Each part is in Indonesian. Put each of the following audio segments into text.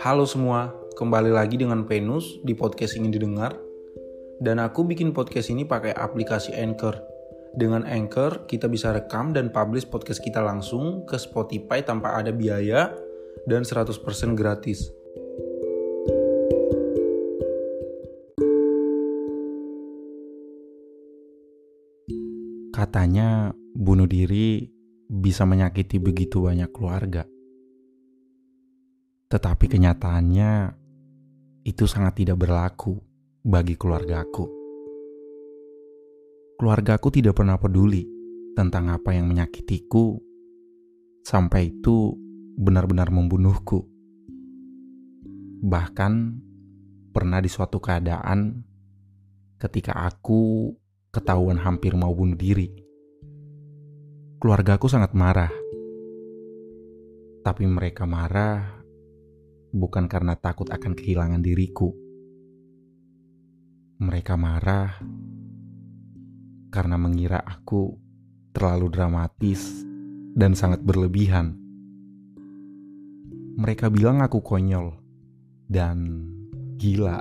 Halo semua, kembali lagi dengan Venus di podcast ingin didengar. Dan aku bikin podcast ini pakai aplikasi Anchor. Dengan Anchor, kita bisa rekam dan publish podcast kita langsung ke Spotify tanpa ada biaya dan 100% gratis. Katanya bunuh diri bisa menyakiti begitu banyak keluarga. Tetapi kenyataannya itu sangat tidak berlaku bagi keluargaku. Keluargaku tidak pernah peduli tentang apa yang menyakitiku sampai itu benar-benar membunuhku. Bahkan pernah di suatu keadaan ketika aku ketahuan hampir mau bunuh diri. Keluargaku sangat marah. Tapi mereka marah bukan karena takut akan kehilangan diriku. Mereka marah karena mengira aku terlalu dramatis dan sangat berlebihan. Mereka bilang aku konyol dan gila.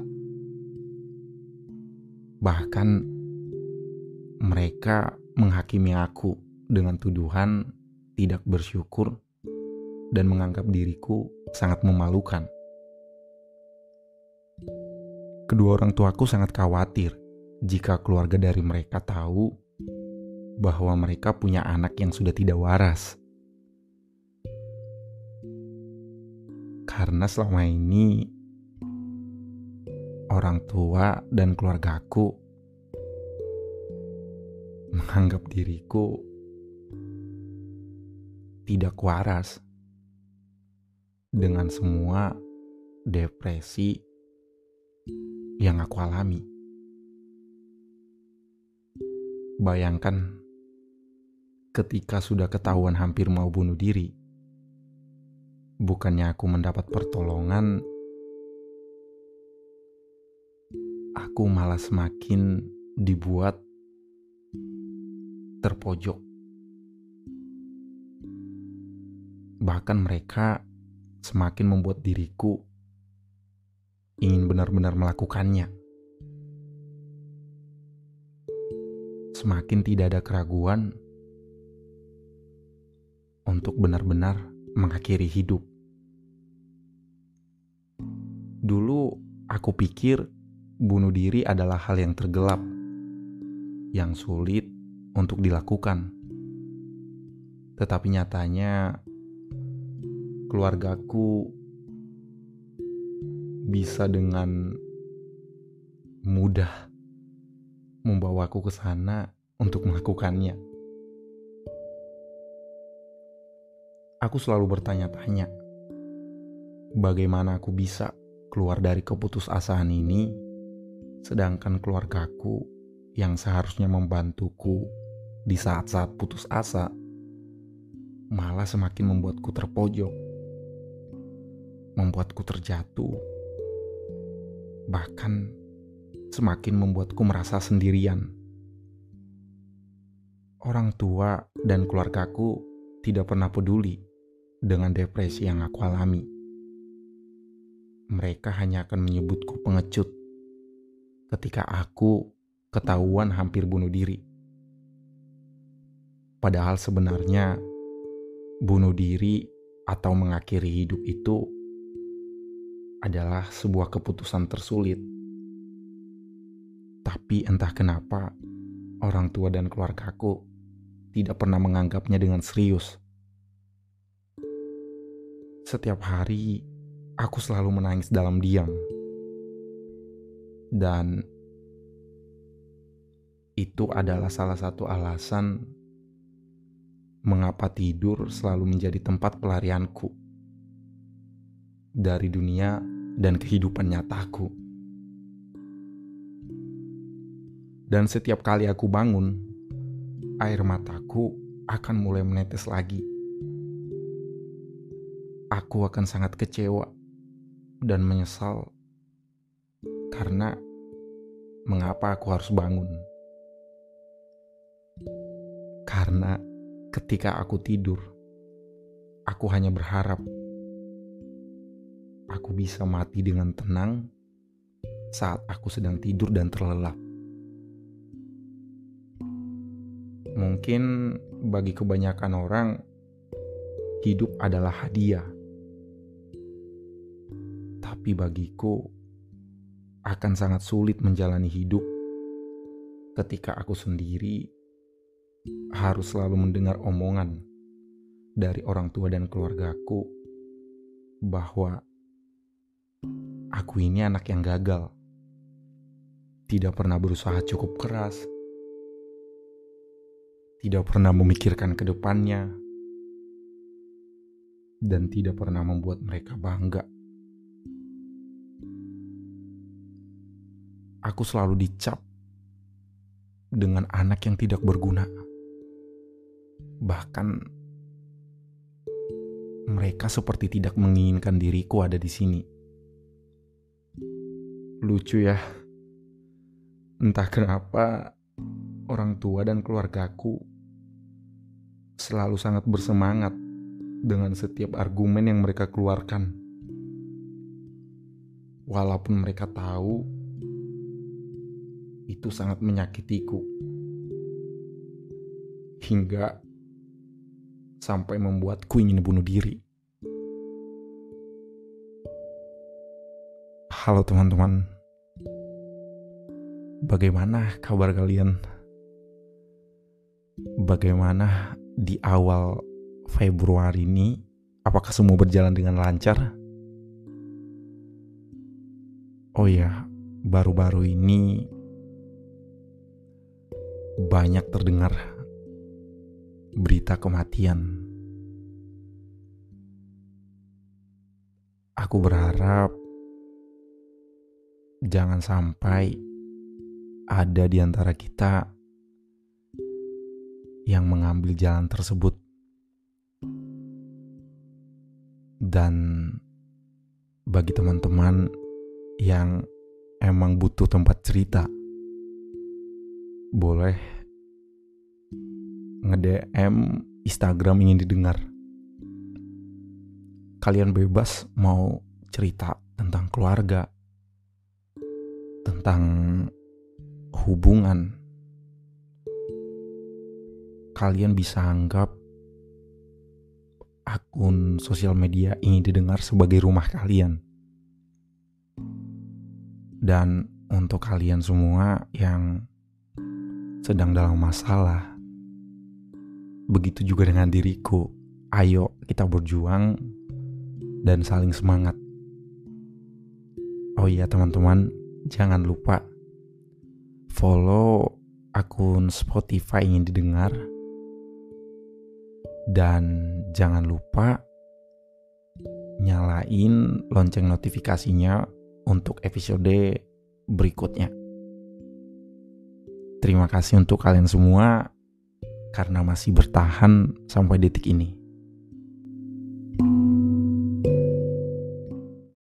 Bahkan mereka menghakimi aku dengan tuduhan tidak bersyukur dan menganggap diriku sangat memalukan. Kedua orang tuaku sangat khawatir jika keluarga dari mereka tahu bahwa mereka punya anak yang sudah tidak waras. Karena selama ini orang tua dan keluargaku menganggap diriku tidak waras dengan semua depresi yang aku alami. Bayangkan ketika sudah ketahuan hampir mau bunuh diri, bukannya aku mendapat pertolongan, aku malah semakin dibuat terpojok. Bahkan mereka semakin membuat diriku ingin benar-benar melakukannya. Semakin tidak ada keraguan untuk benar-benar mengakhiri hidup. Dulu aku pikir bunuh diri adalah hal yang tergelap, yang sulit untuk dilakukan. Tetapi nyatanya keluargaku bisa dengan mudah membawaku ke sana untuk melakukannya. Aku selalu bertanya-tanya, bagaimana aku bisa keluar dari keputusasaan ini, sedangkan keluargaku yang seharusnya membantuku di saat-saat putus asa malah semakin membuatku terpojok, membuatku terjatuh, bahkan semakin membuatku merasa sendirian. Orang tua dan keluargaku tidak pernah peduli dengan depresi yang aku alami mereka hanya akan menyebutku pengecut ketika aku ketahuan hampir bunuh diri. Padahal sebenarnya bunuh diri atau mengakhiri hidup itu adalah sebuah keputusan tersulit. Tapi entah kenapa orang tua dan keluargaku tidak pernah menganggapnya dengan serius. Setiap hari aku selalu menangis dalam diam. Dan itu adalah salah satu alasan mengapa tidur selalu menjadi tempat pelarianku dari dunia dan kehidupan nyataku. Dan setiap kali aku bangun, air mataku akan mulai menetes lagi. Aku akan sangat kecewa dan menyesal karena mengapa aku harus bangun. Karena ketika aku tidur, aku hanya berharap aku bisa mati dengan tenang saat aku sedang tidur dan terlelap. Mungkin bagi kebanyakan orang, hidup adalah hadiah. Tapi bagiku, akan sangat sulit menjalani hidup ketika aku sendiri harus selalu mendengar omongan dari orang tua dan keluargaku bahwa aku ini anak yang gagal, tidak pernah berusaha cukup keras, tidak pernah memikirkan ke depannya, dan tidak pernah membuat mereka bangga. Aku selalu dicap dengan anak yang tidak berguna. Bahkan mereka seperti tidak menginginkan diriku ada di sini. Lucu ya. Entah kenapa orang tua dan keluargaku selalu sangat bersemangat dengan setiap argumen yang mereka keluarkan. Walaupun mereka tahu itu sangat menyakitiku. Hingga sampai membuatku ingin bunuh diri. Halo teman-teman. Bagaimana kabar kalian? Bagaimana di awal Februari ini apakah semua berjalan dengan lancar? Oh ya, baru-baru ini banyak terdengar berita kematian. Aku berharap jangan sampai ada di antara kita yang mengambil jalan tersebut. Dan bagi teman-teman yang emang butuh tempat cerita, boleh nge-DM Instagram ingin didengar. Kalian bebas mau cerita tentang keluarga, tentang hubungan, kalian bisa anggap akun sosial media ini didengar sebagai rumah kalian. Dan untuk kalian semua yang sedang dalam masalah, begitu juga dengan diriku. Ayo kita berjuang dan saling semangat. Oh iya teman-teman, jangan lupa follow akun Spotify ingin didengar dan jangan lupa nyalain lonceng notifikasinya untuk episode berikutnya. Terima kasih untuk kalian semua karena masih bertahan sampai detik ini.